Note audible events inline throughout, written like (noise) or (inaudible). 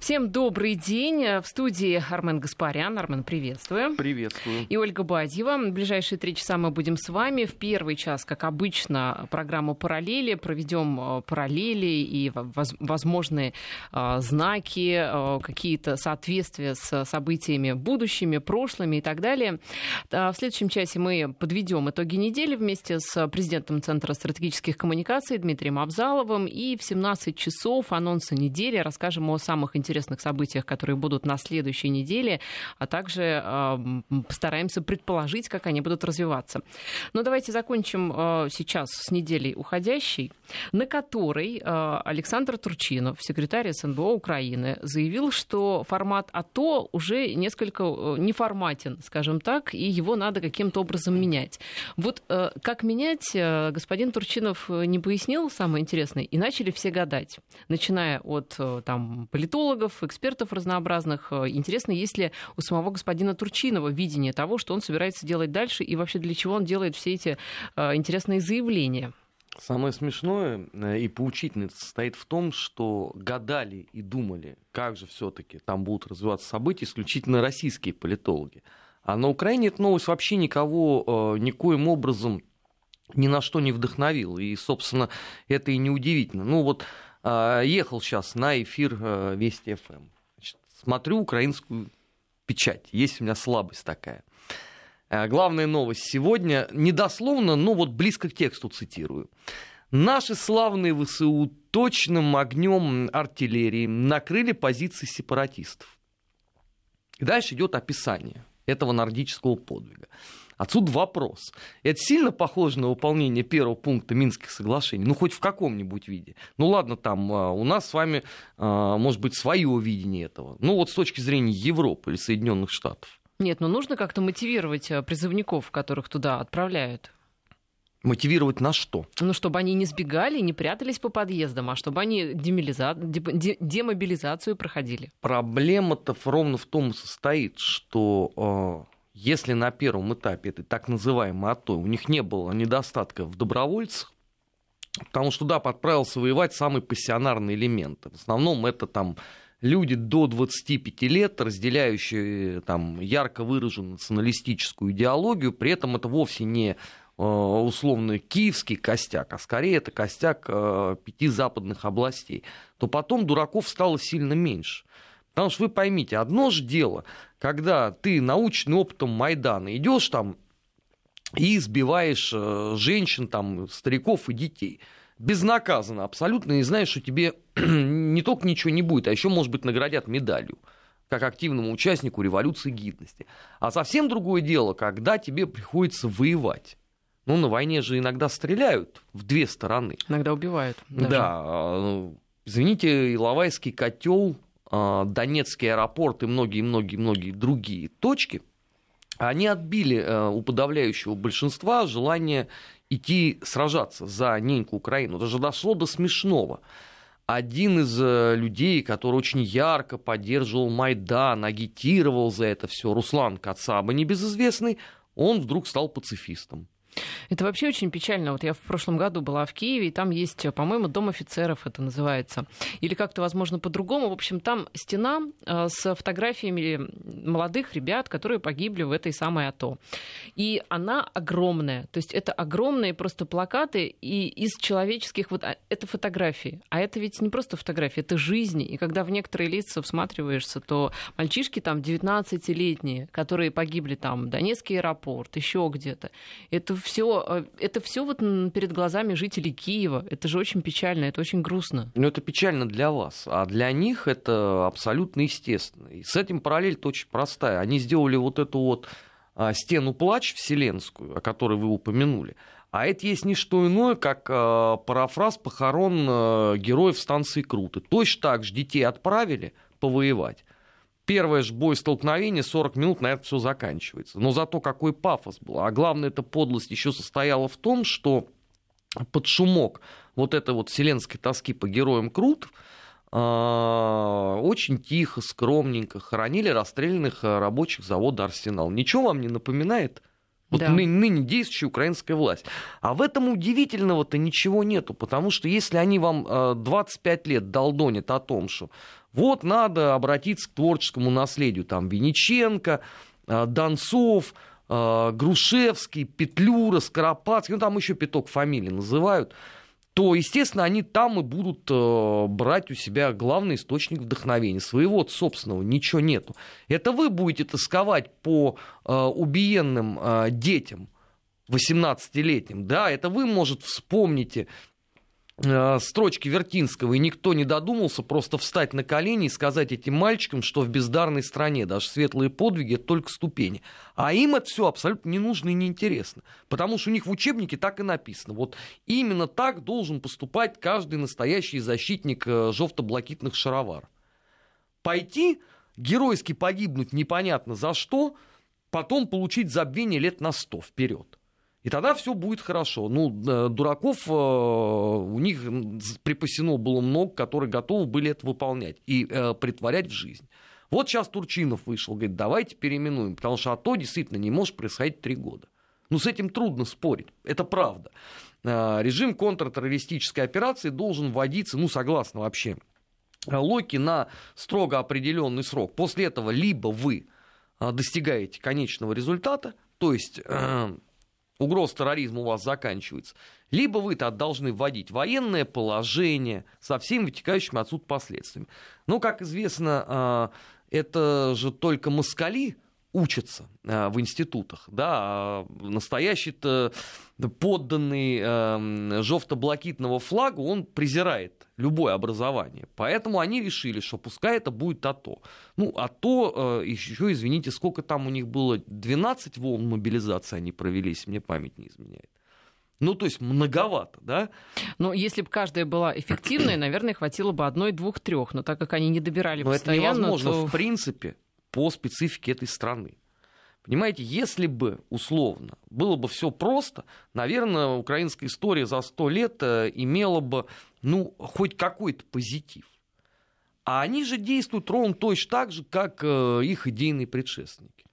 Всем добрый день. В студии Армен Гаспарян. Армен, приветствую. Приветствую. И Ольга Бадьева. В ближайшие три часа мы будем с вами. В первый час, как обычно, программу «Параллели». Проведем э, параллели и возможные э, знаки, э, какие-то соответствия с событиями будущими, прошлыми и так далее. В следующем часе мы подведем итоги недели вместе с президентом Центра стратегических коммуникаций Дмитрием Абзаловым. И в 17 часов анонса недели расскажем о самых интересных интересных событиях, которые будут на следующей неделе, а также э, постараемся предположить, как они будут развиваться. Но давайте закончим э, сейчас с неделей уходящей, на которой э, Александр Турчинов, секретарь СНБО Украины, заявил, что формат АТО уже несколько неформатен, скажем так, и его надо каким-то образом менять. Вот как менять, господин Турчинов не пояснил, самое интересное, и начали все гадать, начиная от там, политологов, политологов, экспертов разнообразных. Э, интересно, есть ли у самого господина Турчинова видение того, что он собирается делать дальше и вообще для чего он делает все эти э, интересные заявления? Самое смешное э, и поучительное состоит в том, что гадали и думали, как же все-таки там будут развиваться события, исключительно российские политологи. А на Украине эта новость вообще никого никоим образом ни на что не вдохновила. И, собственно, это и неудивительно. Ну вот ехал сейчас на эфир э, Вести ФМ. Эм. смотрю украинскую печать. Есть у меня слабость такая. А, главная новость сегодня, недословно, но вот близко к тексту цитирую. Наши славные ВСУ точным огнем артиллерии накрыли позиции сепаратистов. И дальше идет описание этого нордического подвига. Отсюда вопрос. Это сильно похоже на выполнение первого пункта Минских соглашений? Ну, хоть в каком-нибудь виде. Ну, ладно, там а, у нас с вами, а, может быть, свое видение этого. Ну, вот с точки зрения Европы или Соединенных Штатов. Нет, но ну, нужно как-то мотивировать а, призывников, которых туда отправляют. Мотивировать на что? Ну, чтобы они не сбегали, не прятались по подъездам, а чтобы они демилиза... демобилизацию проходили. Проблема-то ровно в том состоит, что если на первом этапе этой так называемой АТО у них не было недостатка в добровольцах, потому что туда подправился воевать самый пассионарный элемент. В основном это там люди до 25 лет, разделяющие там ярко выраженную националистическую идеологию, при этом это вовсе не э, условно киевский костяк, а скорее это костяк э, пяти западных областей, то потом дураков стало сильно меньше. Потому что вы поймите, одно же дело, когда ты научный опытом Майдана идешь там и избиваешь э, женщин, там, стариков и детей. Безнаказанно абсолютно, и знаешь, что тебе (clears throat) не только ничего не будет, а еще, может быть, наградят медалью как активному участнику революции гидности. А совсем другое дело, когда тебе приходится воевать. Ну, на войне же иногда стреляют в две стороны. Иногда убивают. Даже. Да. Ну, извините, Иловайский котел Донецкий аэропорт и многие-многие-многие другие точки, они отбили э, у подавляющего большинства желание идти сражаться за ненькую Украину. Даже дошло до смешного. Один из э, людей, который очень ярко поддерживал Майдан, агитировал за это все, Руслан Кацаба, небезызвестный, он вдруг стал пацифистом. Это вообще очень печально. Вот я в прошлом году была в Киеве, и там есть, по-моему, дом офицеров это называется. Или как-то, возможно, по-другому. В общем, там стена э, с фотографиями молодых ребят, которые погибли в этой самой АТО. И она огромная. То есть это огромные просто плакаты и из человеческих... Вот а, это фотографии. А это ведь не просто фотографии, это жизни. И когда в некоторые лица всматриваешься, то мальчишки там 19-летние, которые погибли там, Донецкий аэропорт, еще где-то. Это все, э, это все вот перед глазами жителей Киева. Это же очень печально, это очень грустно. Ну, это печально для вас, а для них это абсолютно естественно. И с этим параллель-то очень простая. Они сделали вот эту вот а, стену плач вселенскую, о которой вы упомянули. А это есть не что иное, как э, парафраз похорон э, героев станции Круты. Точно так же детей отправили повоевать первое же бой столкновение, 40 минут на это все заканчивается. Но зато какой пафос был. А главное, эта подлость еще состояла в том, что под шумок вот этой вот вселенской тоски по героям Крут а, очень тихо, скромненько хоронили расстрелянных а, рабочих завода «Арсенал». Ничего вам не напоминает? Вот да. ны- ныне действующая украинская власть. А в этом удивительного-то ничего нету, потому что если они вам 25 лет долдонят о том, что Вот надо обратиться к творческому наследию. Там Вениченко, э, Донцов, э, Грушевский, Петлюра, Скоропадский, ну там еще пяток фамилий называют то, естественно, они там и будут э, брать у себя главный источник вдохновения. Своего собственного ничего нету. Это вы будете тосковать по убиенным детям, 18-летним, да, это вы, может, вспомните строчки Вертинского, и никто не додумался просто встать на колени и сказать этим мальчикам, что в бездарной стране даже светлые подвиги — это только ступени. А им это все абсолютно не нужно и не интересно, потому что у них в учебнике так и написано. Вот именно так должен поступать каждый настоящий защитник э, жовто-блакитных шаровар. Пойти, геройски погибнуть непонятно за что, потом получить забвение лет на сто вперед. И тогда все будет хорошо. Ну, э, дураков э, у них припасено было много, которые готовы были это выполнять и э, притворять в жизнь. Вот сейчас Турчинов вышел, говорит, давайте переименуем, потому что а то действительно не может происходить три года. Ну, с этим трудно спорить, это правда. Режим контртеррористической операции должен вводиться, ну, согласно вообще логике, на строго определенный срок. После этого либо вы достигаете конечного результата, то есть угроз терроризма у вас заканчивается, либо вы-то должны вводить военное положение со всеми вытекающими отсюда последствиями. Но, как известно, а, это же только москали учатся а, в институтах, да, а настоящий-то подданный э, жовто-блакитного флага, он презирает любое образование. Поэтому они решили, что пускай это будет АТО. Ну, АТО, э, еще, извините, сколько там у них было, 12 волн мобилизации они провели, если мне память не изменяет. Ну, то есть многовато, да? Но если бы каждая была эффективной, наверное, хватило бы одной, двух, трех. Но так как они не добирали Но постоянно, это невозможно, то... в принципе, по специфике этой страны. Понимаете, если бы, условно, было бы все просто, наверное, украинская история за сто лет э, имела бы, ну, хоть какой-то позитив. А они же действуют ровно точно так же, как э, их идейные предшественники.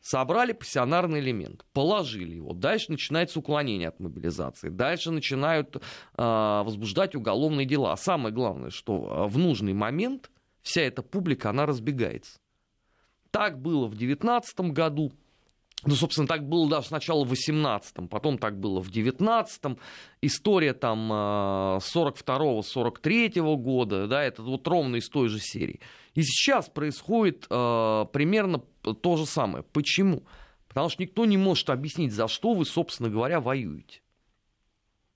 Собрали пассионарный элемент, положили его. Дальше начинается уклонение от мобилизации. Дальше начинают э, возбуждать уголовные дела. А самое главное, что в нужный момент вся эта публика, она разбегается. Так было в 2019 году, ну, собственно, так было даже сначала в 18-м, потом так было в 19-м. История там 42-43 э, года, да, это вот ровно из той же серии. И сейчас происходит э, примерно то же самое. Почему? Потому что никто не может объяснить, за что вы, собственно говоря, воюете.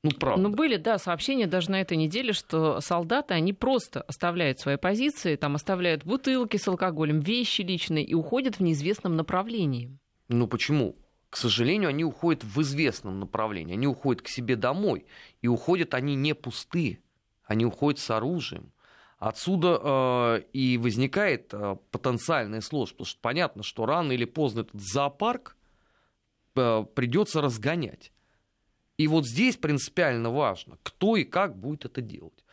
Ну, правда. Ну, были, да, сообщения даже на этой неделе, что солдаты, они просто оставляют свои позиции, там оставляют бутылки с алкоголем, вещи личные и уходят в неизвестном направлении. Ну, почему? К сожалению, они уходят в известном направлении. Они уходят к себе домой. И уходят они не пустые. Они уходят с оружием. Отсюда э, и возникает э, потенциальная сложность, потому что понятно, что рано или поздно этот зоопарк э, придется разгонять. И вот здесь принципиально важно, кто и как будет это делать.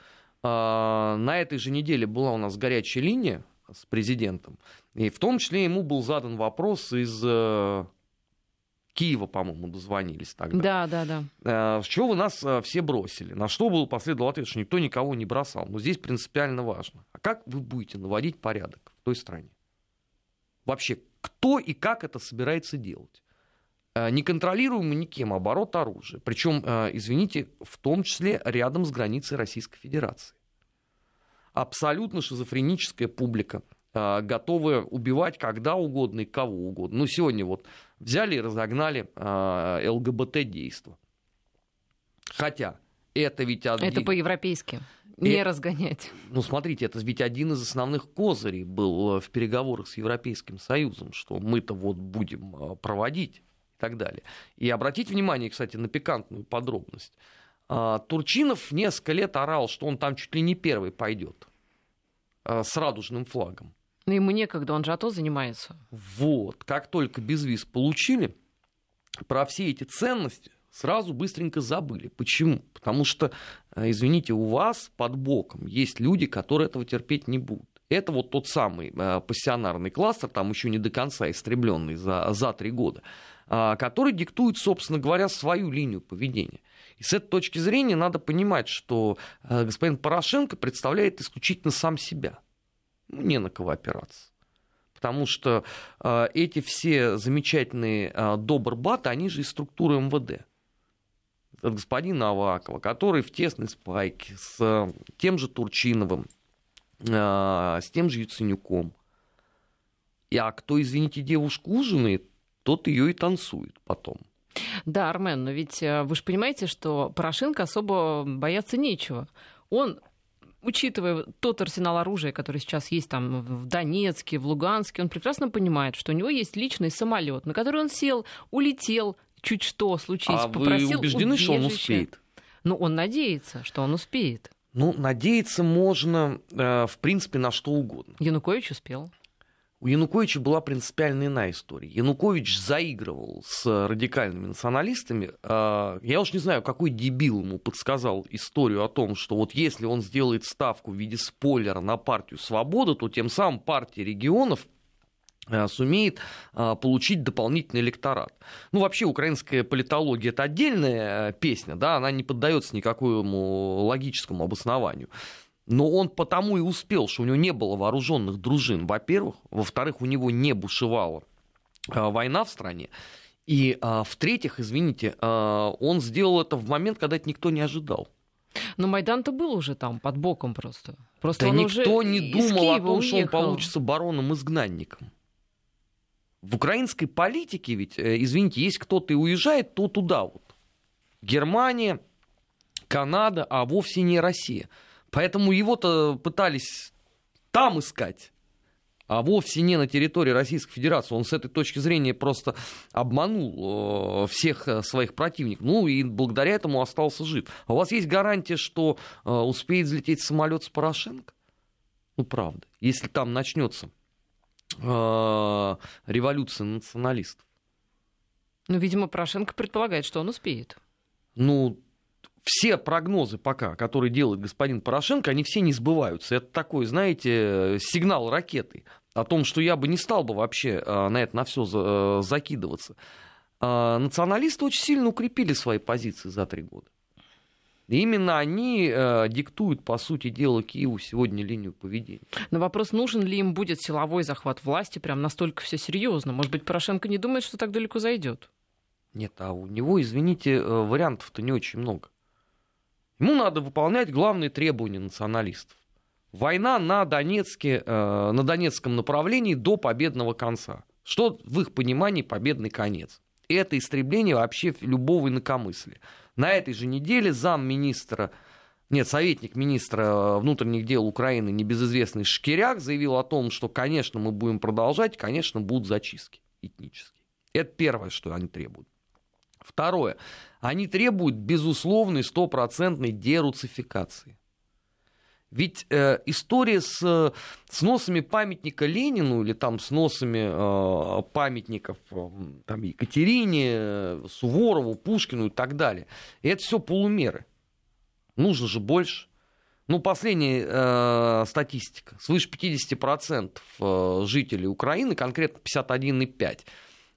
А, на этой же неделе была у нас горячая линия с президентом, и в том числе ему был задан вопрос из э, Киева, по-моему, дозвонились тогда. Да, да, да. А, с чего вы нас э, все бросили? На что был последовал ответ, что никто никого не бросал. Но здесь принципиально важно. А как вы будете наводить порядок в той стране? Вообще, кто и как это собирается делать? Э, неконтролируемый никем оборот оружия. Причем, э, извините, в том числе рядом с границей Российской Федерации. Абсолютно шизофреническая публика, э, готовая убивать когда угодно и кого угодно. Ну, сегодня вот взяли и разогнали ЛГБТ-действо. Хотя это ведь... Один... Это по-европейски. Не и, разгонять. Ну, смотрите, это ведь один из основных козырей был в переговорах с Европейским Союзом, что мы-то вот будем проводить и так далее. И обратите внимание, кстати, на пикантную подробность. А, Турчинов несколько лет орал, что он там чуть ли не первый пойдет а, с радужным флагом. Но ему некогда, он же АТО занимается. Вот, как только безвиз получили, про все эти ценности сразу быстренько забыли. Почему? Потому что, а, извините, у вас под боком есть люди, которые этого терпеть не будут. Это вот тот самый пассионарный кластер, там еще не до конца истребленный за, за три года. А, который диктует, собственно говоря, свою линию поведения. И с этой точки зрения надо понимать, что э, господин Порошенко представляет исключительно сам себя. ну, не на кого опираться. Потому что э, эти все замечательные э, добрбаты, они же из структуры МВД. От господина Авакова, который в тесной спайке с тем же Турчиновым, с тем же Яценюком. И, а кто, извините, девушку ужинает, тот ее и танцует потом. Да, Армен, но ведь э, вы же понимаете, что Порошенко особо бояться нечего. Он учитывая тот арсенал оружия, который сейчас есть там в Донецке, в Луганске, он прекрасно понимает, что у него есть личный самолет, на который он сел, улетел, чуть что случилось, а попросил вы убеждены, убежище. что он успеет? Ну, он надеется, что он успеет. Ну, надеяться можно, э, в принципе, на что угодно. Янукович успел. У Януковича была принципиально иная история. Янукович заигрывал с радикальными националистами. А, я уж не знаю, какой дебил ему подсказал историю о том, что вот если он сделает ставку в виде спойлера на партию «Свобода», то тем самым партия регионов а, сумеет а, получить дополнительный электорат. Ну, вообще, украинская политология – это отдельная песня, да, она не поддается никакому логическому обоснованию. Но он потому и успел, что у него не было вооруженных дружин, во-первых. Во-вторых, у него не бушевала а, война в стране. И а, в-третьих, извините, а, он сделал это в момент, когда это никто не ожидал. Но Майдан-то был уже там, под боком просто. Просто да никто уже не думал о том, уехал. что он получится бароном-изгнанником. В украинской политике ведь, э, извините, если кто-то и уезжает, то туда вот. Германия, Канада, а вовсе не Россия. Поэтому его-то пытались там искать, а вовсе не на территории Российской Федерации. Он с этой точки зрения просто обманул э, всех э, своих противников. Ну и благодаря этому остался жив. А у вас есть гарантия, что э, успеет взлететь самолет с Порошенко? Ну правда. Если там начнется революция националистов. Ну, видимо, Порошенко предполагает, что он успеет. Ну, все прогнозы пока, которые делает господин Порошенко, они все не сбываются. Это такой, знаете, сигнал ракеты о том, что я бы не стал бы вообще э, на это на все э, закидываться. А, националисты очень сильно укрепили свои позиции за три года. И именно они э, диктуют, по сути дела, Киеву сегодня линию поведения. Но вопрос, нужен ли им будет силовой захват власти, прям настолько все серьезно. Может быть, Порошенко не думает, что так далеко зайдет? Нет, а у него, извините, вариантов-то не очень много. Ему надо выполнять главные требования националистов. Война на, Донецке, э, на Донецком направлении до победного конца. Что в их понимании победный конец? Это истребление вообще любого инакомыслия. На этой же неделе замминистра, нет, советник министра внутренних дел Украины, небезызвестный Шкиряк, заявил о том, что, конечно, мы будем продолжать, конечно, будут зачистки этнические. Это первое, что они требуют. Второе. Они требуют безусловной стопроцентной деруцификации. Ведь э, история с сносами памятника Ленину или там сносами э, памятников э, там, Екатерине, Суворову, Пушкину и так далее, это все полумеры. Нужно же больше. Ну, последняя э, статистика. Свыше 50% э, жителей Украины, конкретно 51,5%, а,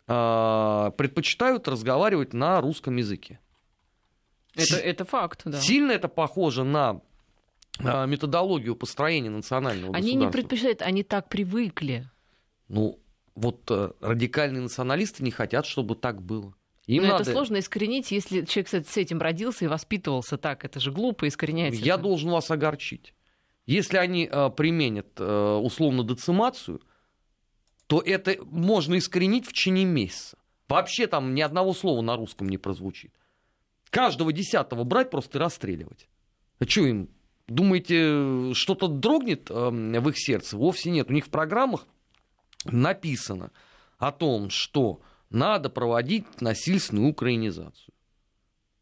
предпочитают разговаривать на русском языке. Это, это факт, да. Сильно это похоже на а, методологию построения национального они государства. Они не предпочитают, они так привыкли. Ну, вот э, радикальные националисты не хотят, чтобы так было. Им Но надо... это сложно искоренить, если человек кстати, с этим родился и воспитывался так. Это же глупо искореняется. Я это. должен вас огорчить. Если они э, применят э, условно децимацию, то это можно искоренить в течение месяца. Вообще там ни одного слова на русском не прозвучит. Каждого десятого брать просто и расстреливать. А что им, думаете, что-то дрогнет эм, в их сердце? Вовсе нет. У них в программах написано о том, что надо проводить насильственную украинизацию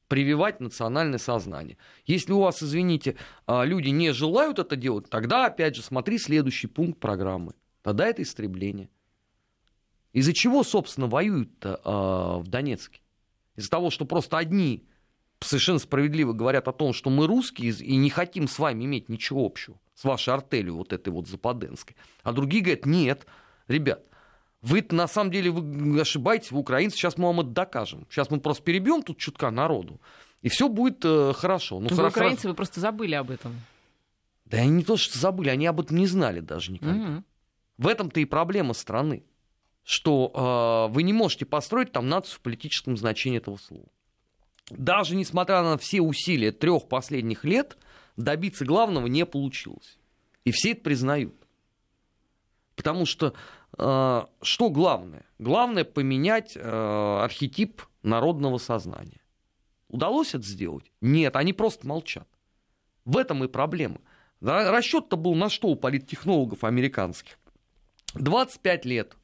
прививать национальное сознание. Если у вас, извините, а, люди не желают это делать, тогда, опять же, смотри следующий пункт программы. Тогда это истребление. Из-за чего, собственно, воюют-то э, в Донецке? Из-за того, что просто одни совершенно справедливо говорят о том, что мы русские и не хотим с вами иметь ничего общего, с вашей артелью вот этой вот западенской. А другие говорят, нет, ребят, вы на самом деле вы ошибаетесь, вы украинцы, сейчас мы вам это докажем. Сейчас мы просто перебьем тут чутка народу, и все будет э, хорошо. Ну, вы хорошо, украинцы, вы просто забыли об этом. Да они не то, что забыли, они об этом не знали даже никогда. Мгм. В этом-то и проблема страны, что э, вы не можете построить там нацию в политическом значении этого слова. Даже несмотря на все усилия трех последних лет, добиться главного не получилось. И все это признают. Потому что э, что главное? Главное поменять э, архетип народного сознания. Удалось это сделать? Нет, они просто молчат. В этом и проблема. Расчет-то был на что у политтехнологов американских? 25 лет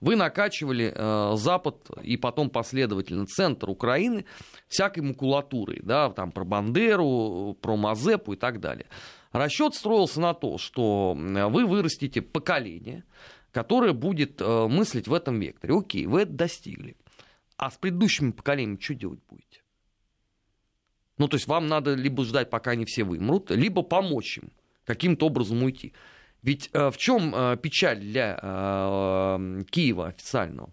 вы накачивали э, Запад и потом последовательно центр Украины всякой макулатурой, да, там про Бандеру, про Мазепу и так далее. Расчет строился на то, что э, вы вырастите поколение, которое будет э, мыслить в этом векторе. Окей, вы это достигли. А с предыдущими поколениями что делать будете? Ну, то есть вам надо либо ждать, пока они все вымрут, либо помочь им каким-то образом уйти. Ведь э, в чем э, печаль для э, Киева официального?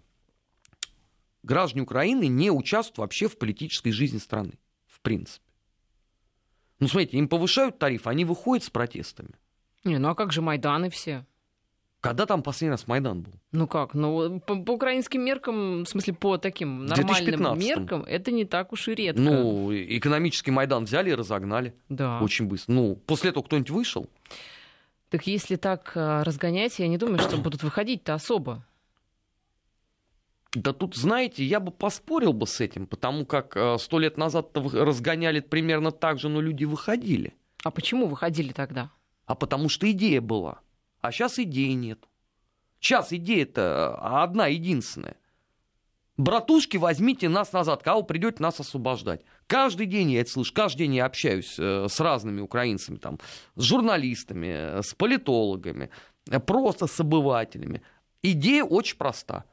Граждане Украины не участвуют вообще в политической жизни страны, в принципе. Ну, смотрите, им повышают тариф, они выходят с протестами. Не, ну а как же Майданы все? Когда там последний раз Майдан был? Ну как? Ну, по, по украинским меркам, в смысле, по таким нормальным 2015-м. меркам, это не так уж и редко. Ну, экономический Майдан взяли и разогнали да. очень быстро. Ну, после этого кто-нибудь вышел? Так если так э, разгонять, я не думаю, что будут выходить-то особо. Да тут, знаете, я бы поспорил бы с этим, потому как э, сто лет назад разгоняли примерно так же, но люди выходили. А почему выходили тогда? А потому что идея была. А сейчас идеи нет. Сейчас идея-то одна единственная. Братушки, возьмите нас назад, кого придете нас освобождать. Каждый день я это слышу, каждый день я общаюсь э, с разными украинцами, там, с журналистами, э, с политологами, э, просто с обывателями. Идея очень проста.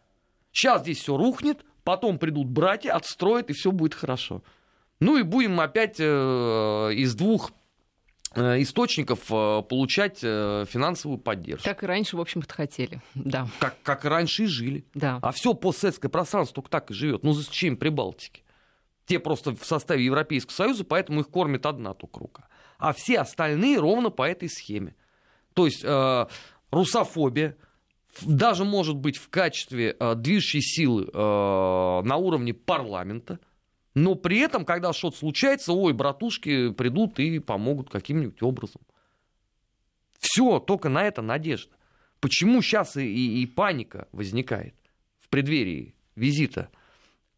Сейчас здесь все рухнет, потом придут братья, отстроят, и все будет хорошо. Ну и будем опять из двух источников э, получать э, финансовую поддержку. Так и раньше, в общем-то, хотели. Да. Как, как и раньше и жили. Да. А все постсоветское пространство только так и живет. Ну зачем Прибалтики? Те просто в составе Европейского Союза, поэтому их кормит одна только рука. А все остальные ровно по этой схеме. То есть э, русофобия, даже может быть в качестве э, движущей силы э, на уровне парламента, но при этом, когда что-то случается, ой, братушки придут и помогут каким-нибудь образом. Все, только на это надежда. Почему сейчас и, и, и паника возникает в преддверии визита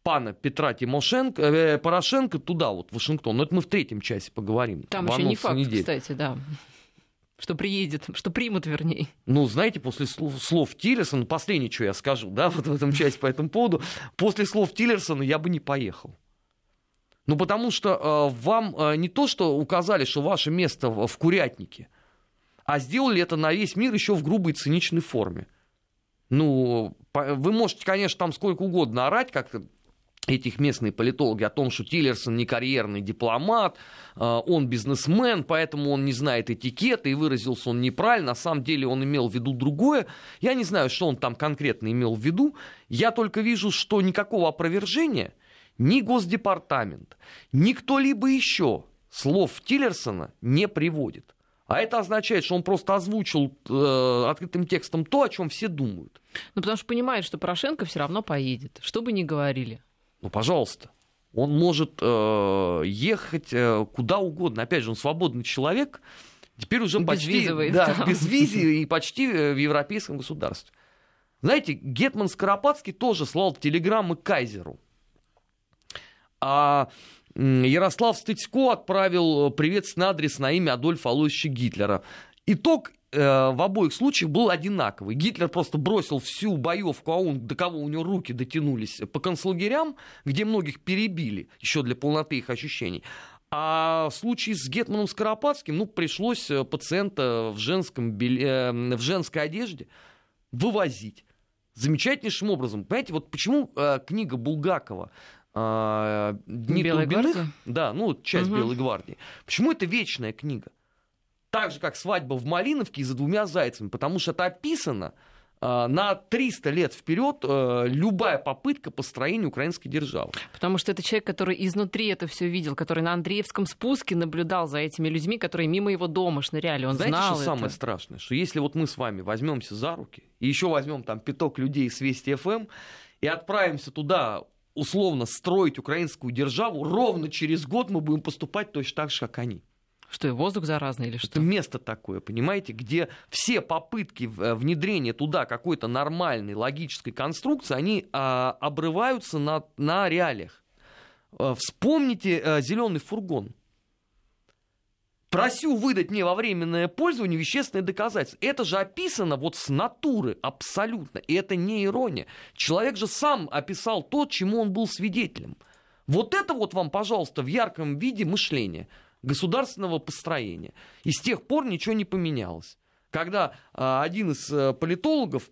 пана Петра Тимошенко, э, Порошенко туда, вот, в Вашингтон? Но это мы в третьем часе поговорим. Там еще не факт, недели. кстати, да. Что приедет, что примут, вернее. Ну, знаете, после слов, слов Тиллерсона, последнее, что я скажу, да, вот в этом части по этому поводу, после слов Тиллерсона я бы не поехал. Ну, потому что э, вам э, не то, что указали, что ваше место в, в курятнике, а сделали это на весь мир еще в грубой циничной форме. Ну, по, вы можете, конечно, там сколько угодно орать, как этих местные политологи о том, что Тиллерсон не карьерный дипломат, э, он бизнесмен, поэтому он не знает этикета, и выразился он неправильно, на самом деле он имел в виду другое. Я не знаю, что он там конкретно имел в виду, я только вижу, что никакого опровержения ни Госдепартамент, ни кто-либо еще слов Тиллерсона не приводит. А это означает, что он просто озвучил э, открытым текстом то, о чем все думают. Ну, потому что понимает, что Порошенко все равно поедет, что бы ни говорили. Ну, пожалуйста. Он может э, ехать э, куда угодно. Опять же, он свободный человек. Теперь уже почти да, да. без визы и почти э, в европейском государстве. Знаете, Гетман Скоропадский тоже слал телеграммы Кайзеру. А Ярослав Стыцко отправил приветственный адрес на имя Адольфа Алойсовича Гитлера. Итог э, в обоих случаях был одинаковый. Гитлер просто бросил всю боевку, а он до кого у него руки дотянулись, по концлагерям, где многих перебили, еще для полноты их ощущений. А в случае с Гетманом Скоропадским, ну, пришлось э, пациента в, женском э, в женской одежде вывозить. Замечательнейшим образом. Понимаете, вот почему э, книга Булгакова э, «Дни «Белой Турбиных», гвардии»? да, ну, часть Мгм. Белой гвардии. Почему это вечная книга? Так же, как свадьба в Малиновке и за двумя зайцами, потому что это описано а, на 300 лет вперед э, любая попытка построения украинской державы. Потому что это человек, который изнутри это все видел, который на Андреевском спуске наблюдал за этими людьми, которые мимо его дома шныряли. Он Знаете, знал что это. самое страшное? Что если вот мы с вами возьмемся за руки, и еще возьмем там пяток людей с Вести ФМ, и отправимся туда условно строить украинскую державу, ровно через год мы будем поступать точно так же, как они. Что, и воздух заразный или что? Это место такое, понимаете, где все попытки э, внедрения туда какой-то нормальной логической конструкции, они а, обрываются на, на реалиях. А, вспомните а, зеленый фургон. Просю выдать мне во временное пользование вещественные доказательства. Это же описано вот с натуры абсолютно. И это не ирония. Человек же сам описал то, чему он был свидетелем. Вот это вот вам, пожалуйста, в ярком виде мышления – государственного построения. И с тех пор ничего не поменялось. Когда а, один из а, политологов,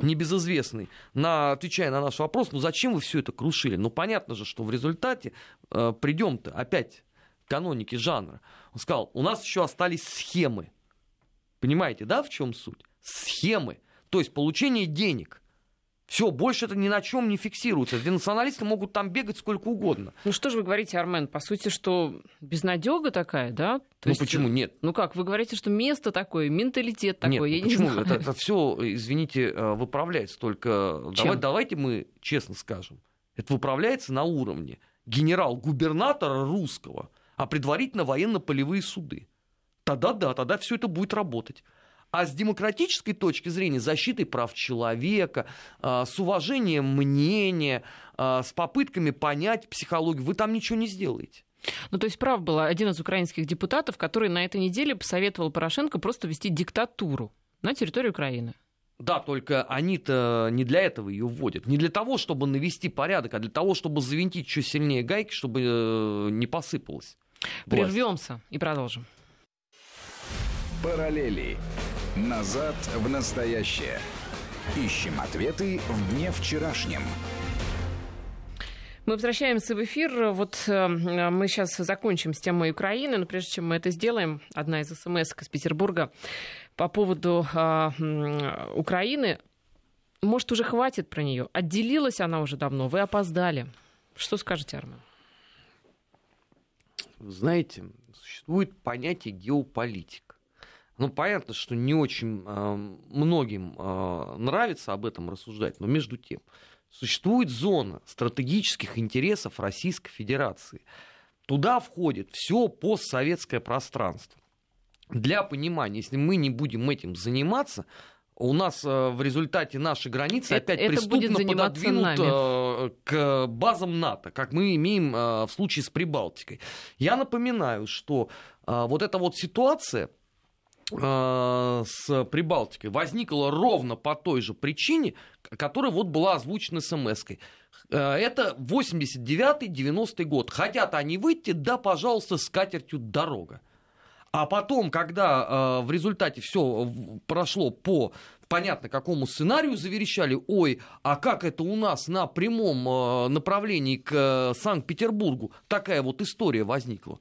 небезызвестный, на, отвечая на наш вопрос, ну зачем вы все это крушили? Ну понятно же, что в результате а, придем-то опять к канонике жанра. Он сказал, у нас еще остались схемы. Понимаете, да, в чем суть? Схемы. То есть получение денег – все, больше это ни на чем не фиксируется. Националисты могут там бегать сколько угодно. Ну что же вы говорите, Армен, по сути, что безнадега такая, да? То ну есть, почему нет? Ну как, вы говорите, что место такое, менталитет такой, нет, я почему? не знаю. Это, это все, извините, э, выправляется. Только давай, давайте мы честно скажем. Это выправляется на уровне генерал-губернатора русского, а предварительно военно-полевые суды. Тогда да, тогда все это будет работать. А с демократической точки зрения защиты прав человека, а, с уважением мнения, а, с попытками понять психологию, вы там ничего не сделаете. Ну, то есть прав был один из украинских депутатов, который на этой неделе посоветовал Порошенко просто вести диктатуру на территории Украины. Да, только они-то не для этого ее вводят. Не для того, чтобы навести порядок, а для того, чтобы завинтить еще сильнее гайки, чтобы э, не посыпалось. Прервемся и продолжим. Параллели. Назад в настоящее. Ищем ответы в дне вчерашнем. Мы возвращаемся в эфир. Вот э, мы сейчас закончим с темой Украины, но прежде чем мы это сделаем, одна из смс из Петербурга по поводу э, Украины. Может, уже хватит про нее? Отделилась она уже давно, вы опоздали. Что скажете, Армен? Знаете, существует понятие геополитика. Ну, понятно, что не очень э, многим э, нравится об этом рассуждать, но между тем, существует зона стратегических интересов Российской Федерации. Туда входит все постсоветское пространство. Для понимания, если мы не будем этим заниматься, у нас э, в результате нашей границы это, опять это преступно пододвинут э, к базам НАТО, как мы имеем э, в случае с Прибалтикой. Я напоминаю, что вот эта вот ситуация с Прибалтикой возникла ровно по той же причине, которая вот была озвучена смс-кой. Это 89-90 год. Хотят они выйти, да, пожалуйста, с катертью дорога. А потом, когда э, в результате все прошло по понятно какому сценарию, заверещали, ой, а как это у нас на прямом э, направлении к э, Санкт-Петербургу такая вот история возникла.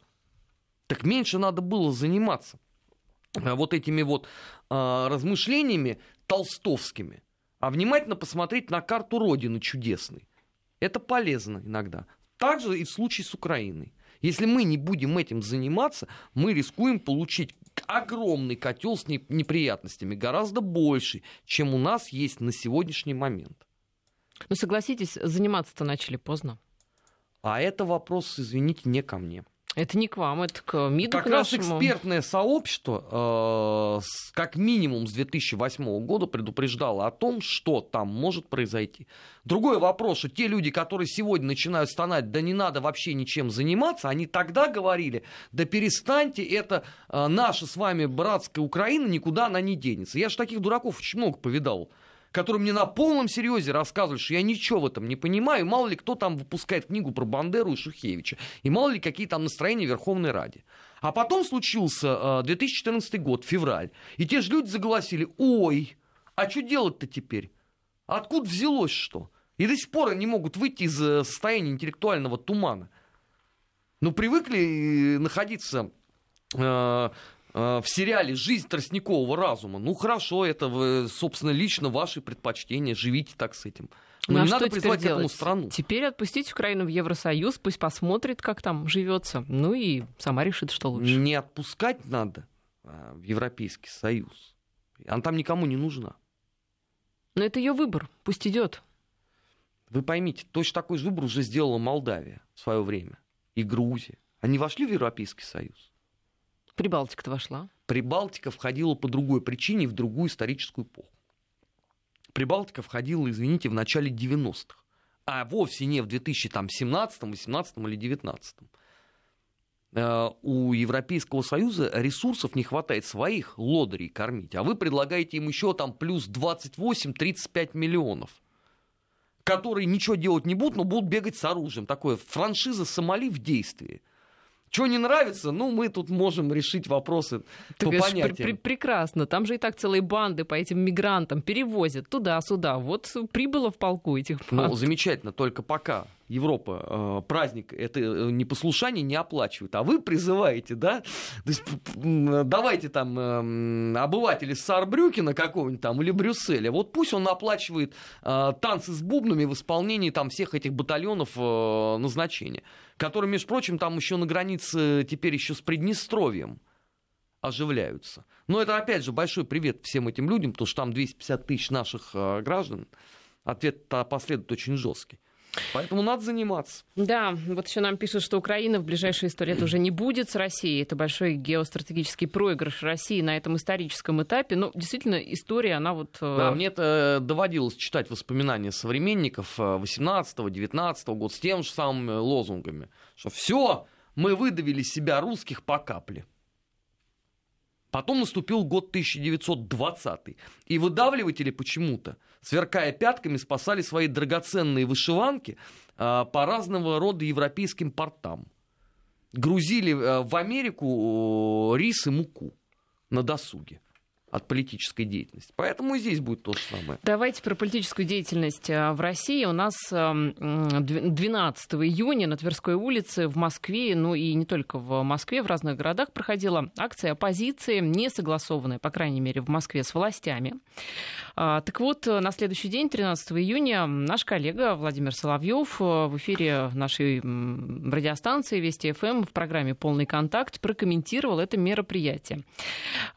Так меньше надо было заниматься. Э, вот этими вот э, размышлениями толстовскими, а внимательно посмотреть на карту Родины чудесной. Это полезно иногда. Также и в случае с Украиной. Если мы не будем этим заниматься, мы рискуем получить огромный котел с неприятностями, гораздо больше, чем у нас есть на сегодняшний момент. Ну, согласитесь, заниматься-то начали поздно. А это вопрос, извините, не ко мне. Это не к вам, это к МИДу Как к раз нашему. экспертное сообщество, э, как минимум с 2008 года предупреждало о том, что там может произойти. Другой вопрос, что те люди, которые сегодня начинают стонать, да не надо вообще ничем заниматься, они тогда говорили, да перестаньте, это э, наша с вами братская Украина, никуда она не денется. Я же таких дураков очень много повидал которые мне на полном серьезе рассказывали, что я ничего в этом не понимаю, мало ли кто там выпускает книгу про Бандеру и Шухевича, и мало ли какие там настроения в Верховной Раде. А потом случился 2014 э, год, февраль, и те же люди заголосили, ой, а что делать-то теперь? Откуда взялось что? И до сих пор они могут выйти из э, состояния интеллектуального тумана. Ну, привыкли э, находиться в сериале «Жизнь тростникового разума». Ну, хорошо, это, собственно, лично ваши предпочтения, живите так с этим. Но ну, не а надо призывать к этому страну. Теперь отпустить Украину в Евросоюз, пусть посмотрит, как там живется. Ну и сама решит, что лучше. Не отпускать надо а, в Европейский Союз. Она там никому не нужна. Но это ее выбор, пусть идет. Вы поймите, точно такой же выбор уже сделала Молдавия в свое время и Грузия. Они вошли в Европейский Союз. Прибалтика-то вошла. Прибалтика входила по другой причине в другую историческую эпоху. Прибалтика входила, извините, в начале 90-х, а вовсе не в 2017, 18 или 19. Э, у Европейского Союза ресурсов не хватает своих лодырей кормить, а вы предлагаете им еще там плюс 28-35 миллионов которые ничего делать не будут, но будут бегать с оружием. Такое франшиза Сомали в действии. Что не нравится, ну, мы тут можем решить вопросы Ты по говоришь, понятиям. Пр- пр- прекрасно. Там же и так целые банды по этим мигрантам перевозят туда-сюда. Вот прибыло в полку этих банд. Ну, замечательно, только пока Европа э, праздник это э, непослушание не оплачивает, а вы призываете, да, то есть давайте там э, обыватели Сарбрюкена какого-нибудь там или Брюсселя, вот пусть он оплачивает э, танцы с бубнами в исполнении там всех этих батальонов назначения, которые, между прочим, там еще на границе теперь еще с Приднестровьем оживляются. Но это, опять же, большой привет всем этим людям, потому что там 250 тысяч наших граждан. Ответ последует очень жесткий. Поэтому надо заниматься. Да, вот еще нам пишут, что Украина в ближайшей истории уже не будет с Россией. Это большой геостратегический проигрыш России на этом историческом этапе. Но действительно, история, она вот... Э, да, мне это доводилось читать воспоминания современников 18-19 э, года с тем же самыми лозунгами, что все, мы выдавили себя русских по капле. Потом наступил год 1920, и выдавливатели почему-то, сверкая пятками, спасали свои драгоценные вышиванки а, по разного рода европейским портам. Грузили а, в Америку рис и муку на досуге от политической деятельности. Поэтому и здесь будет то же самое. Давайте про политическую деятельность э, в России. У нас 12 эм, июня на Тверской улице в Москве, ну и не только в Москве, в разных городах проходила акция оппозиции, не согласованная, по крайней мере, в Москве с властями. А, так вот, на следующий день, 13 июня, наш коллега Владимир Соловьев э, в эфире нашей радиостанции Вести ФМ в программе «Полный контакт» прокомментировал это мероприятие.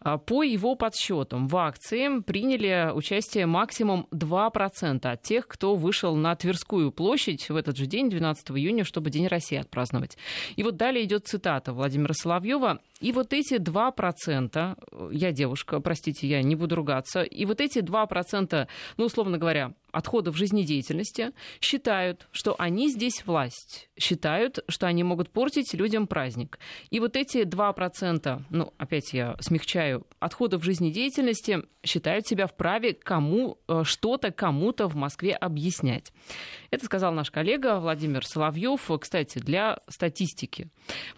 А, по его подсчету, подсчетам в акции приняли участие максимум 2% от тех, кто вышел на Тверскую площадь в этот же день, 12 июня, чтобы День России отпраздновать. И вот далее идет цитата Владимира Соловьева. И вот эти 2%, я девушка, простите, я не буду ругаться, и вот эти 2%, ну, условно говоря, отходов жизнедеятельности считают, что они здесь власть, считают, что они могут портить людям праздник. И вот эти 2%, ну, опять я смягчаю, отходов жизнедеятельности считают себя вправе кому э, что-то кому-то в Москве объяснять. Это сказал наш коллега Владимир Соловьев. Кстати, для статистики.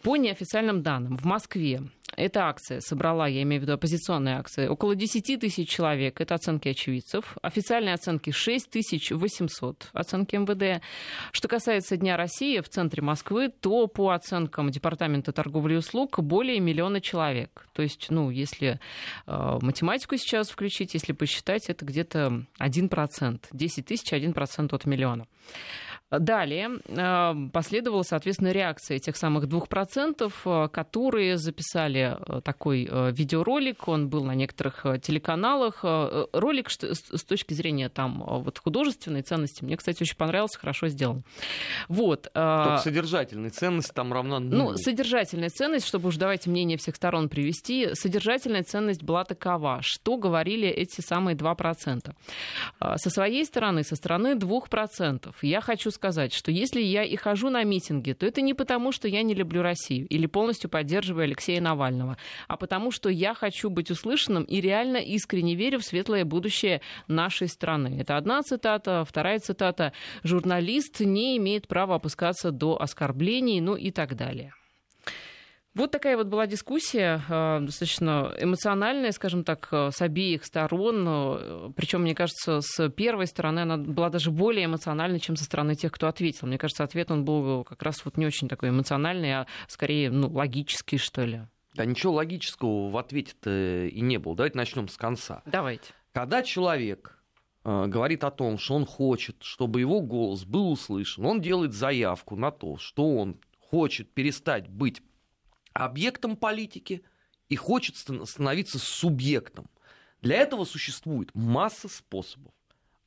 По неофициальным данным, в Москве эта акция собрала, я имею в виду оппозиционные акции, около 10 тысяч человек. Это оценки очевидцев. Официальные оценки 6 800 оценки МВД. Что касается Дня России в центре Москвы, то по оценкам Департамента торговли и услуг более миллиона человек. То есть, ну, если э, математику сейчас включить, если посчитать, это где-то 1%. 10 тысяч, 1% от миллиона. Далее э, последовала, соответственно, реакция тех самых 2%, э, которые записали э, такой видеоролик. Он был на некоторых телеканалах. Ролик с точки зрения там вот художественной ценности мне, кстати, очень понравился, хорошо сделан. Вот. Только содержательная ценность там равна нулю. Ну, содержательная ценность, чтобы уж давайте мнение всех сторон привести, содержательная ценность была такова, что говорили эти самые 2%. Со своей стороны, со стороны 2%, я хочу сказать, сказать, что если я и хожу на митинги, то это не потому, что я не люблю Россию или полностью поддерживаю Алексея Навального, а потому что я хочу быть услышанным и реально искренне верю в светлое будущее нашей страны. Это одна цитата. Вторая цитата. Журналист не имеет права опускаться до оскорблений, ну и так далее. Вот такая вот была дискуссия, э, достаточно эмоциональная, скажем так, э, с обеих сторон. Э, Причем, мне кажется, с первой стороны она была даже более эмоциональной, чем со стороны тех, кто ответил. Мне кажется, ответ он был как раз вот не очень такой эмоциональный, а скорее ну, логический, что ли. Да ничего логического в ответе-то и не было. Давайте начнем с конца. Давайте. Когда человек говорит о том, что он хочет, чтобы его голос был услышан, он делает заявку на то, что он хочет перестать быть объектом политики и хочет становиться субъектом. Для этого существует масса способов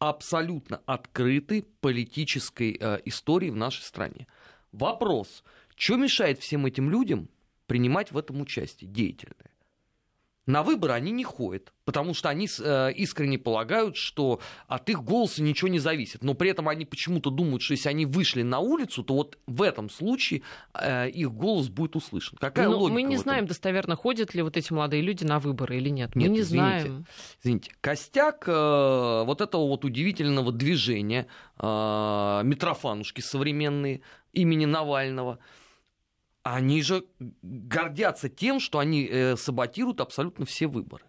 абсолютно открытой политической э, истории в нашей стране. Вопрос, что мешает всем этим людям принимать в этом участие деятельное? На выборы они не ходят, потому что они э, искренне полагают, что от их голоса ничего не зависит. Но при этом они почему-то думают, что если они вышли на улицу, то вот в этом случае э, их голос будет услышан. Какая Но логика? Мы не знаем достоверно, ходят ли вот эти молодые люди на выборы или нет. Нет, мы не извините, знаем. Извините, костяк э, вот этого вот удивительного движения э, Митрофанушки современные имени Навального – они же гордятся тем, что они э, саботируют абсолютно все выборы.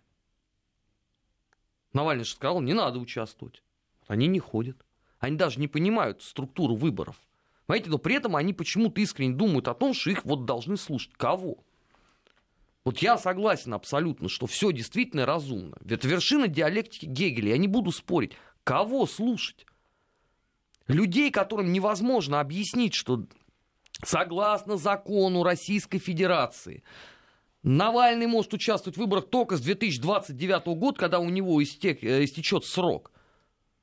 Навальный же сказал, не надо участвовать. Они не ходят. Они даже не понимают структуру выборов. Понимаете, но при этом они почему-то искренне думают о том, что их вот должны слушать. Кого? Вот я согласен абсолютно, что все действительно разумно. Это вершина диалектики Гегеля. Я не буду спорить. Кого слушать? Людей, которым невозможно объяснить, что согласно закону Российской Федерации, Навальный может участвовать в выборах только с 2029 года, когда у него истек, э, истечет срок.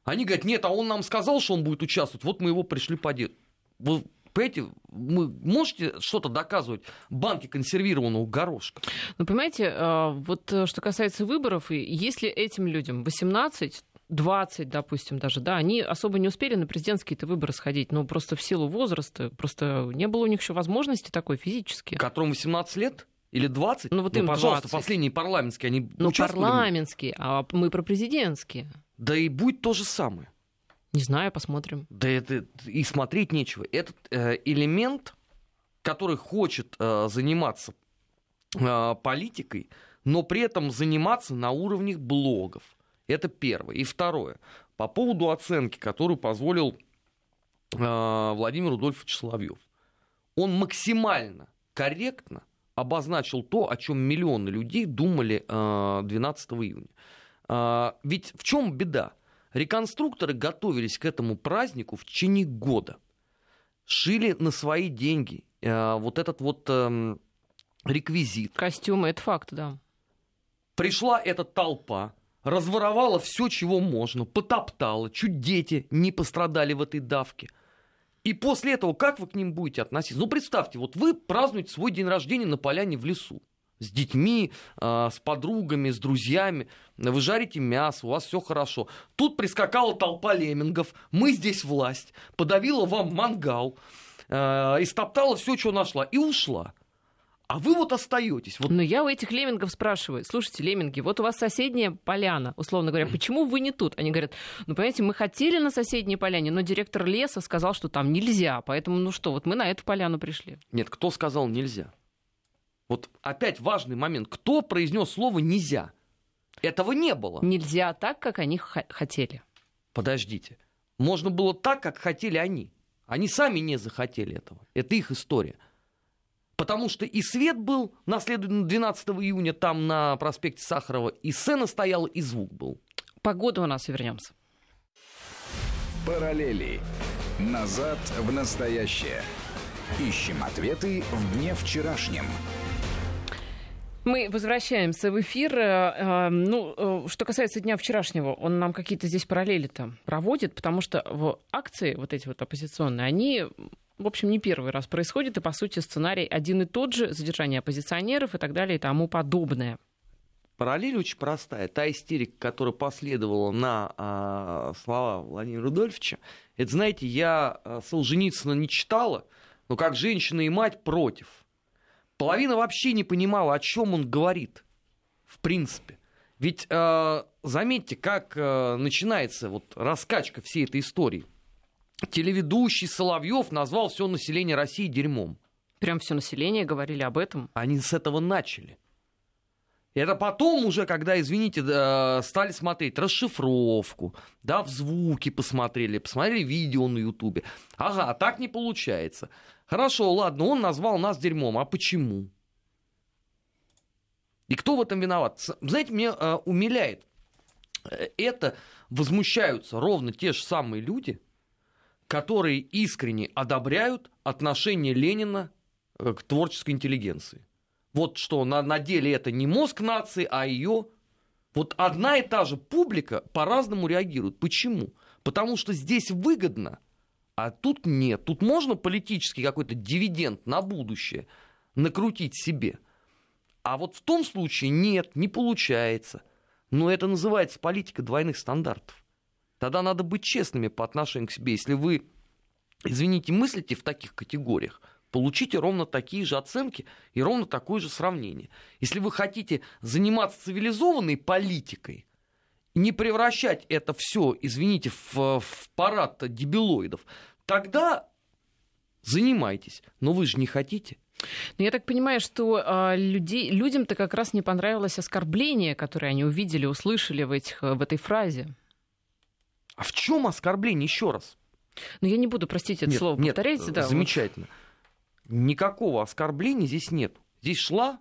Они говорят, нет, а он нам сказал, что он будет участвовать, вот мы его пришли поддерживать. Вы понимаете, вы можете что-то доказывать банке консервированного горошка? Ну, понимаете, э, вот э, что касается выборов, если этим людям 18, 20, допустим, даже, да, они особо не успели на президентские-то выборы сходить, но просто в силу возраста, просто не было у них еще возможности такой физически. Которым 18 лет? Или 20? Ну, вот им пожалуйста, 20. последние парламентские, они Ну, парламентские, а мы про президентские. Да и будет то же самое. Не знаю, посмотрим. Да это и смотреть нечего. Этот э, элемент, который хочет э, заниматься э, политикой, но при этом заниматься на уровне блогов. Это первое. И второе. По поводу оценки, которую позволил э, Владимир Рудольфович Соловьев. Он максимально корректно обозначил то, о чем миллионы людей думали э, 12 июня. Э, ведь в чем беда? Реконструкторы готовились к этому празднику в течение года. Шили на свои деньги э, вот этот вот э, реквизит. Костюмы, это факт, да. Пришла эта толпа, разворовала все, чего можно, потоптала, чуть дети не пострадали в этой давке. И после этого как вы к ним будете относиться? Ну, представьте, вот вы празднуете свой день рождения на поляне в лесу. С детьми, э, с подругами, с друзьями. Вы жарите мясо, у вас все хорошо. Тут прискакала толпа леммингов. Мы здесь власть. Подавила вам мангал. Э, истоптала все, что нашла. И ушла. А вы вот остаетесь. Вот Но я у этих леммингов спрашиваю, слушайте, лемминги, вот у вас соседняя поляна, условно говоря, почему вы не тут? Они говорят, ну, понимаете, мы хотели на соседней поляне, но директор леса сказал, что там нельзя, поэтому, ну что, вот мы на эту поляну пришли. Нет, кто сказал нельзя? Вот опять важный момент. Кто произнес слово нельзя? Этого не было. Нельзя так, как они хотели. Подождите. Можно было так, как хотели они. Они сами не захотели этого. Это их история. Потому что и свет был на следующий 12 июня там на проспекте Сахарова, и сцена стояла, и звук был. Погода у нас и вернемся. Параллели. Назад в настоящее. Ищем ответы в дне вчерашнем. Мы возвращаемся в эфир. Э, э, Ну, э, что касается дня вчерашнего, он нам какие-то здесь параллели-то проводит, потому что в акции вот эти вот оппозиционные, они в общем, не первый раз происходит, и, по сути, сценарий один и тот же, задержание оппозиционеров и так далее и тому подобное. Параллель очень простая. Та истерика, которая последовала на а, слова Владимира Рудольфовича, это, знаете, я а, Солженицына не читала, но как женщина и мать против. Половина вообще не понимала, о чем он говорит, в принципе. Ведь э, заметьте, как э, начинается вот раскачка всей этой истории. Телеведущий Соловьев назвал все население России дерьмом. Прям все население говорили об этом. Они с этого начали. Это потом уже, когда, извините, стали смотреть расшифровку, да, в звуки посмотрели, посмотрели видео на Ютубе. Ага, так не получается. Хорошо, ладно, он назвал нас дерьмом. А почему? И кто в этом виноват? Знаете, меня э, умиляет. Это возмущаются ровно те же самые люди, которые искренне одобряют отношение Ленина к творческой интеллигенции. Вот что на, на деле это не мозг нации, а ее. Вот одна и та же публика по-разному реагирует. Почему? Потому что здесь выгодно, а тут нет. Тут можно политический какой-то дивиденд на будущее накрутить себе. А вот в том случае нет, не получается. Но это называется политика двойных стандартов. Тогда надо быть честными по отношению к себе. Если вы, извините, мыслите в таких категориях, получите ровно такие же оценки и ровно такое же сравнение. Если вы хотите заниматься цивилизованной политикой, не превращать это все, извините, в, в парад дебилоидов, тогда занимайтесь. Но вы же не хотите. Но я так понимаю, что э, людей, людям-то как раз не понравилось оскорбление, которое они увидели, услышали в, этих, в этой фразе. А в чем оскорбление? Еще раз. Ну, я не буду, простите, это нет, слово нет, повторяйте. Да, замечательно. Вот никакого оскорбления здесь нет. Здесь шла,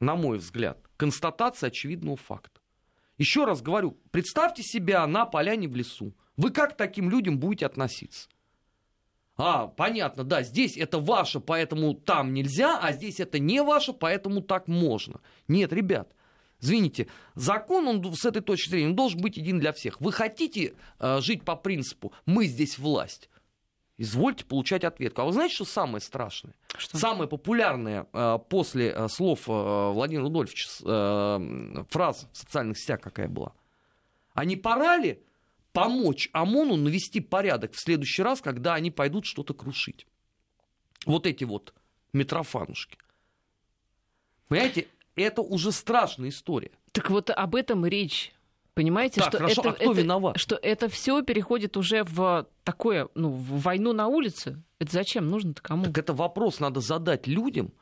на мой взгляд, констатация очевидного факта. Еще раз говорю, представьте себя на поляне в лесу. Вы как к таким людям будете относиться? А, понятно, да, здесь это ваше, поэтому там нельзя, а здесь это не ваше, поэтому так можно. Нет, ребят, извините, закон, он с этой точки зрения, он должен быть един для всех. Вы хотите э, жить по принципу «мы здесь власть», извольте получать ответку. А вы знаете, что самое страшное? Что? Самое популярное э, после э, слов э, Владимира Рудольфовича э, фраза в социальных сетях какая была? А не пора ли помочь ОМОНу навести порядок в следующий раз, когда они пойдут что-то крушить? Вот эти вот Митрофанушки. Понимаете, это уже страшная история. Так вот об этом речь. Понимаете, так, что, хорошо, это, а кто это, виноват? что это все переходит уже в такое, ну, в войну на улице. Это зачем нужно-то кому? Так это вопрос надо задать людям,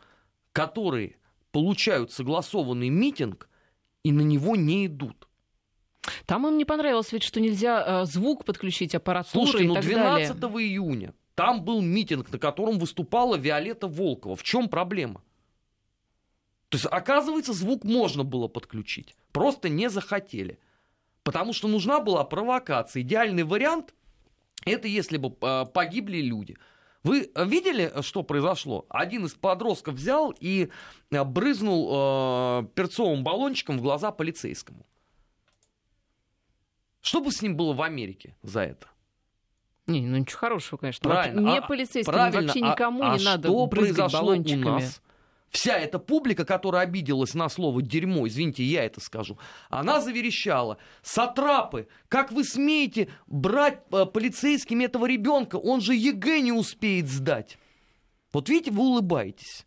которые получают согласованный митинг и на него не идут. Там им не понравилось ведь, что нельзя э, звук подключить, аппаратуру Слушайте, и ну так 12 далее. июня там был митинг, на котором выступала Виолетта Волкова. В чем проблема? То есть, оказывается, звук можно было подключить. Просто не захотели. Потому что нужна была провокация. Идеальный вариант это если бы э, погибли люди. Вы видели, что произошло? Один из подростков взял и э, брызнул э, перцовым баллончиком в глаза полицейскому. Что бы с ним было в Америке за это? Не, ну ничего хорошего, конечно. Правильно. Не а, полицейским, правильно. вообще никому а, не а надо что произошло баллончиками. У нас? Вся эта публика, которая обиделась на слово «дерьмо», извините, я это скажу, она заверещала, «Сатрапы, как вы смеете брать э, полицейскими этого ребенка? Он же ЕГЭ не успеет сдать». Вот видите, вы улыбаетесь.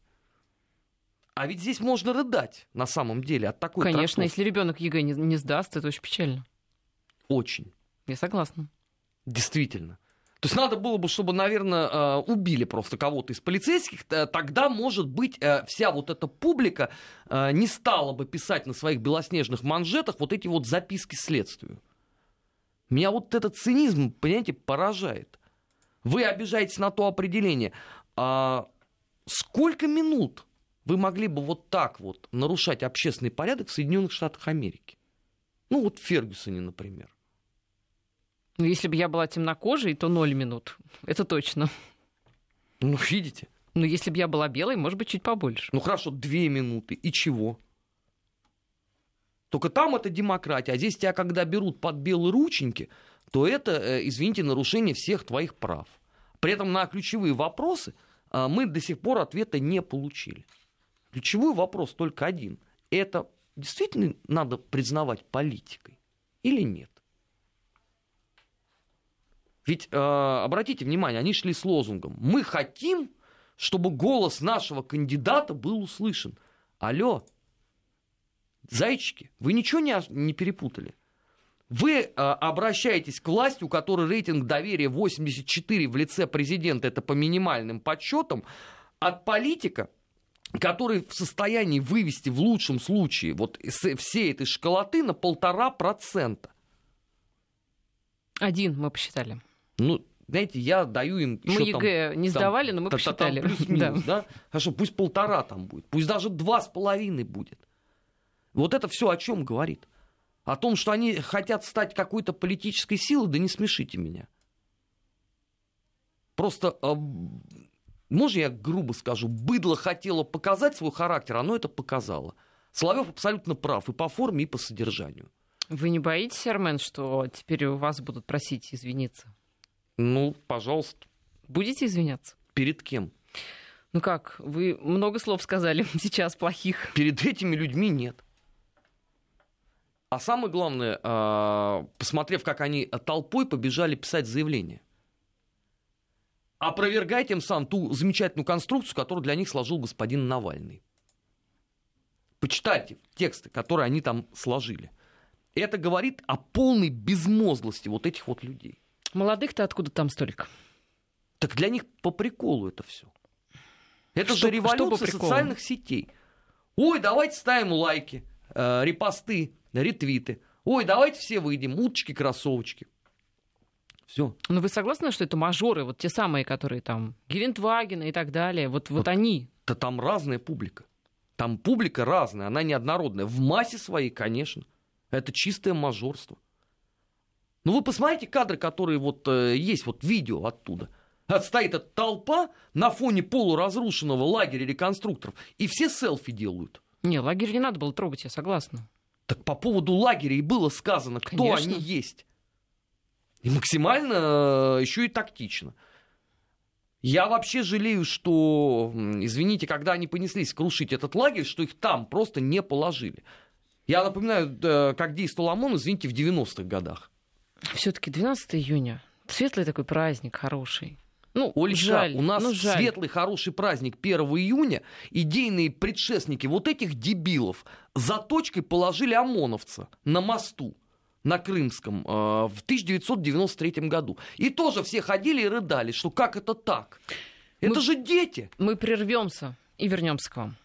А ведь здесь можно рыдать, на самом деле, от такой Конечно, трактовки. если ребенок ЕГЭ не, не сдаст, это очень печально. Очень. Я согласна. Действительно. То есть надо было бы, чтобы, наверное, э, убили просто кого-то из полицейских, тогда, может быть, э, вся вот эта публика э, не стала бы писать на своих белоснежных манжетах вот эти вот записки следствию. Меня вот этот цинизм, понимаете, поражает. Вы обижаетесь на то определение. А сколько минут вы могли бы вот так вот нарушать общественный порядок в Соединенных Штатах Америки? Ну вот в Фергюсоне, например. Ну, если бы я была темнокожей, то ноль минут. Это точно. Ну, видите. Ну, если бы я была белой, может быть, чуть побольше. Ну, хорошо, две минуты. И чего? Только там это демократия. А здесь тебя, когда берут под белые рученьки, то это, э, извините, нарушение всех твоих прав. При этом на ключевые вопросы э, мы до сих пор ответа не получили. Ключевой вопрос только один. Это действительно надо признавать политикой или нет? Ведь э, обратите внимание, они шли с лозунгом: мы хотим, чтобы голос нашего кандидата был услышан. Алло, зайчики, вы ничего не, не перепутали? Вы э, обращаетесь к власти, у которой рейтинг доверия 84 в лице президента, это по минимальным подсчетам, от политика, который в состоянии вывести в лучшем случае вот всей этой школоты на полтора процента. Один мы посчитали. Ну, знаете, я даю им... Мы ЕГЭ там, не сдавали, там, но мы посчитали. Плюс-минус, да. да? Хорошо, пусть полтора там будет, пусть даже два с половиной будет. Вот это все о чем говорит? О том, что они хотят стать какой-то политической силой, да не смешите меня. Просто, э, можно я грубо скажу, быдло хотело показать свой характер, оно это показало. Соловьев абсолютно прав и по форме, и по содержанию. Вы не боитесь, Армен, что теперь у вас будут просить извиниться? Ну, пожалуйста. Будете извиняться? Перед кем? Ну как, вы много слов сказали (laughs) сейчас плохих. Перед этими людьми нет. А самое главное, а, посмотрев, как они толпой побежали писать заявление. Опровергая тем самым ту замечательную конструкцию, которую для них сложил господин Навальный. Почитайте тексты, которые они там сложили. Это говорит о полной безмозглости вот этих вот людей. Молодых-то откуда там столько? Так для них по приколу это все. Это что, же революция что социальных сетей. Ой, давайте ставим лайки, э, репосты, ретвиты. Ой, давайте все выйдем, уточки, кроссовочки. Все. Но вы согласны, что это мажоры, вот те самые, которые там, Гелендвагена и так далее, вот, вот, вот они? Да там разная публика. Там публика разная, она неоднородная. В массе своей, конечно. Это чистое мажорство. Ну вы посмотрите кадры, которые вот э, есть, вот видео оттуда. Стоит эта толпа на фоне полуразрушенного лагеря реконструкторов, и все селфи делают. Не, лагерь не надо было трогать, я согласна. Так по поводу лагеря и было сказано, кто Конечно. они есть. И максимально э, еще и тактично. Я вообще жалею, что, извините, когда они понеслись крушить этот лагерь, что их там просто не положили. Я напоминаю, как действовал ОМОН, извините, в 90-х годах. Все-таки 12 июня. Светлый такой праздник, хороший. Ну, Олечка, жаль, у нас ну, жаль. светлый, хороший праздник 1 июня. Идейные предшественники вот этих дебилов за точкой положили ОМОНовца на мосту на Крымском э, в 1993 году. И тоже все ходили и рыдали, что как это так? Это мы, же дети. Мы прервемся и вернемся к вам.